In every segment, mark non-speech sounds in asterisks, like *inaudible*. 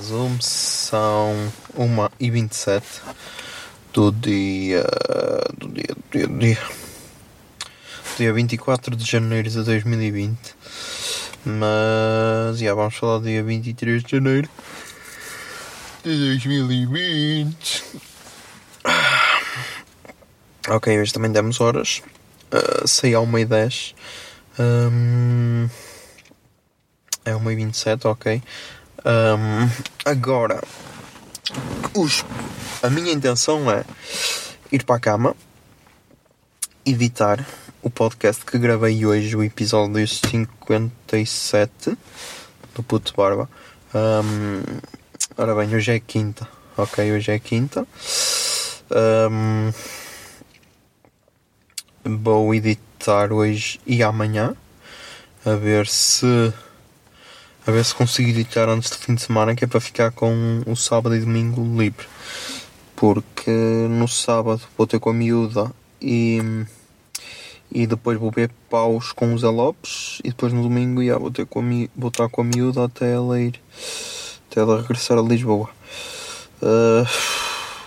Zoom, são 1h27 do dia. do dia. do dia. do dia. dia 24 de janeiro de 2020. Mas. já vamos falar do dia 23 de janeiro de 2020. Ok, hoje também demos horas. Uh, saí à 1h10. Um, é 1h27, ok. Um, agora, os, a minha intenção é ir para a cama, editar o podcast que gravei hoje, o episódio 57 do Puto Barba. Um, ora bem, hoje é quinta, ok? Hoje é quinta. Um, vou editar hoje e amanhã, a ver se a ver se consigo editar antes do fim de semana, que é para ficar com o sábado e domingo livre. Porque no sábado vou ter com a miúda e, e depois vou ver paus com os Lopes e depois no domingo já, vou, ter com a, mi- vou estar com a miúda até ela ir até ela regressar a Lisboa. Uh,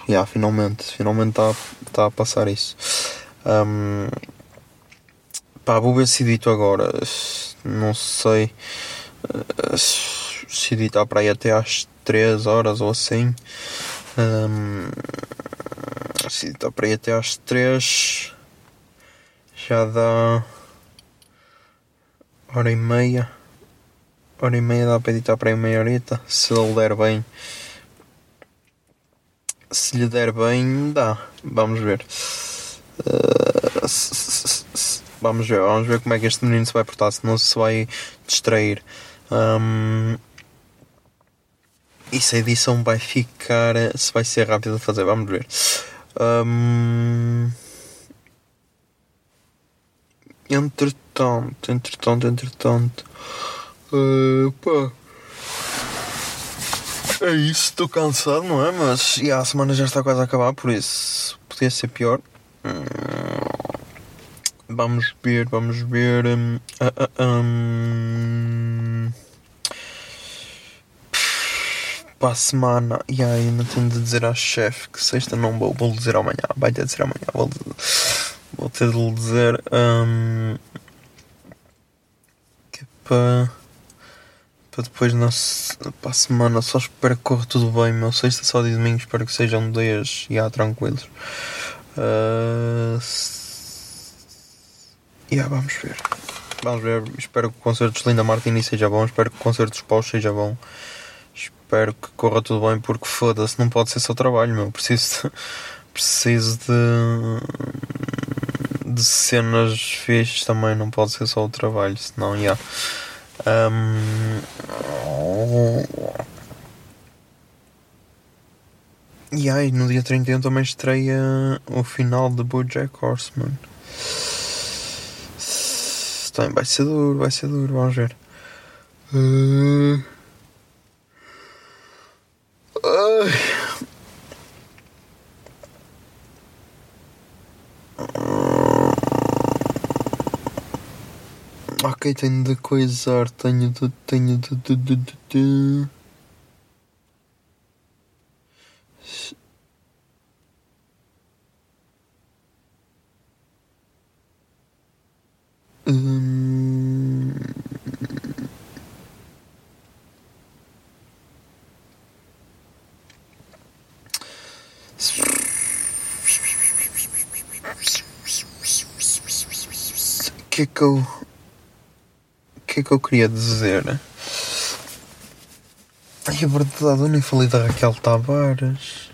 já, finalmente, finalmente está tá a passar isso. Um, pá, vou ver se edito agora. Não sei se editar para aí até às 3 horas ou assim. Hum, se editar para aí até às 3 já dá hora e meia. Hora e meia dá para editar para aí meia horita. Se ele der bem. Se lhe der bem, dá. Vamos ver. Uh, vamos ver, vamos ver como é que este menino se vai portar, se não se vai distrair. Um, e se a edição vai ficar. Se vai ser rápido de fazer, vamos ver. Um, entretanto, entretanto, entretanto. Uh, pá. É isso, estou cansado, não é? Mas a semana já está quase a acabar, por isso podia ser pior. Vamos ver, vamos ver. hum, ah, ah, hum. Para a semana, e aí ainda tenho de dizer à chefe que sexta não vou, vou dizer amanhã. Vai ter de dizer amanhã, vou, vou ter de lhe dizer. hum, que é para. Para depois na, para a semana, só espero que corra tudo bem. Meu sexta, sábado e domingo, espero que sejam dias já tranquilos. S- yeah, vamos ver. Vamos ver. Espero que o concerto de Linda Martini seja bom. Espero que o concerto dos Paus seja bom. Espero que corra tudo bem porque foda-se, não pode ser só trabalho, meu. Preciso de, *laughs* preciso de, de cenas fixes também. Não pode ser só o trabalho, senão, já. Um, e aí, no dia 31 também estreia o final de Bojack Horseman. Também vai ser duro, vai ser duro, vamos ver. Uh, Ok, tenho de coisar, tenho de. tenho de. de, de, de, de. Hum... Que é que eu que é que eu queria dizer? Ai, a verdade, eu nem falei da Raquel Tavares.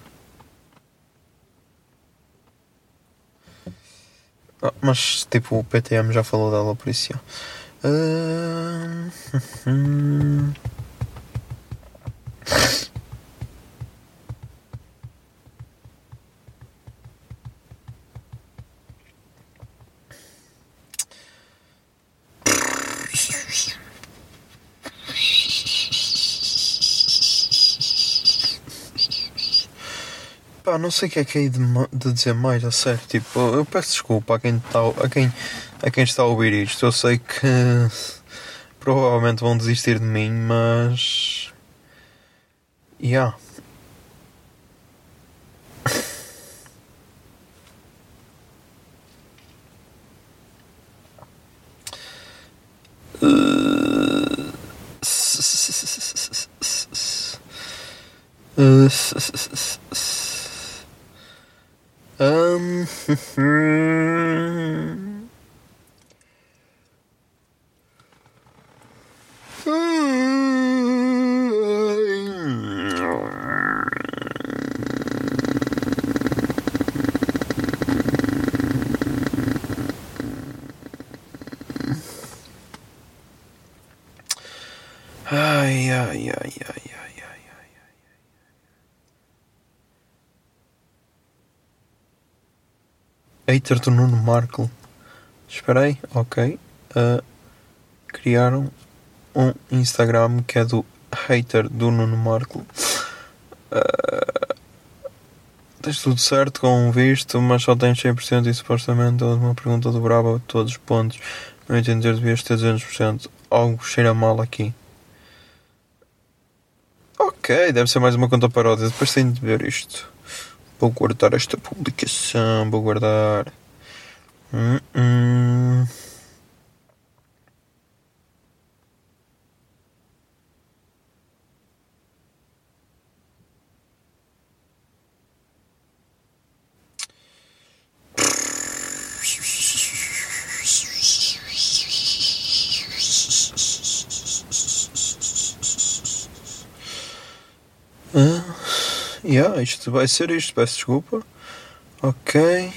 Ah, mas, tipo, o PTM já falou dela, por isso. já. Ah, hum. Pá, não sei o que é que é de, de dizer mais, a sério. Tipo, eu peço desculpa a quem, está, a, quem, a quem está a ouvir isto. Eu sei que *laughs* provavelmente vão desistir de mim, mas. Yeah. *laughs* Um, Ai, ai, ai, ai, ai, ai, ai. Hater do Nuno Marco. Esperei, ok. Ah, criaram um Instagram que é do hater do Nuno Marco. Ah, tens tudo certo com o visto, mas só tens 100% e supostamente houve uma pergunta do Brava todos os pontos. Não entender, devias ter 200%. Algo cheira mal aqui. Ok, deve ser mais uma conta paródia. Depois tenho de ver isto. Vou guardar esta publicação. Vou guardar. Hum, hum. Yeah, isto vai ser isto, peço desculpa. Ok.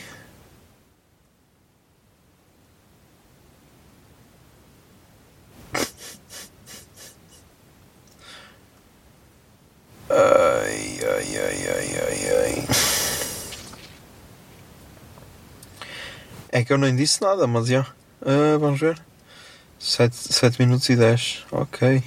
Ai, ai, ai, ai, ai, ai. É que eu nem disse nada, mas já. Ah, vamos ver. 7, sete minutos e 10. Ok.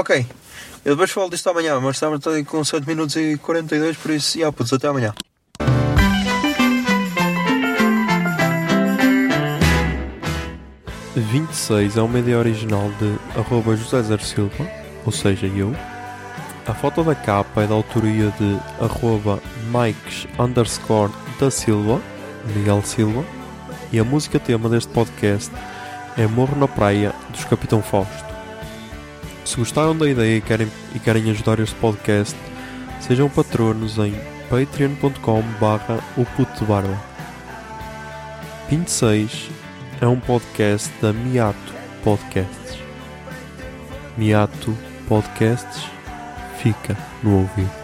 Ok. Eu depois falo disto amanhã, mas estamos com 7 minutos e 42, por isso, já, putz, até amanhã. de 26 é uma ideia original de arroba José Zer Silva, ou seja, eu. A foto da capa é da autoria de arroba Mikes underscore da Silva, Miguel Silva. E a música tema deste podcast é Morro na Praia, dos Capitão Fausto. Se gostaram da ideia e querem, e querem ajudar este podcast, sejam patronos em patreon.com barra o puto barba. 26 é um podcast da Miato Podcasts. Miato Podcasts fica no ouvido.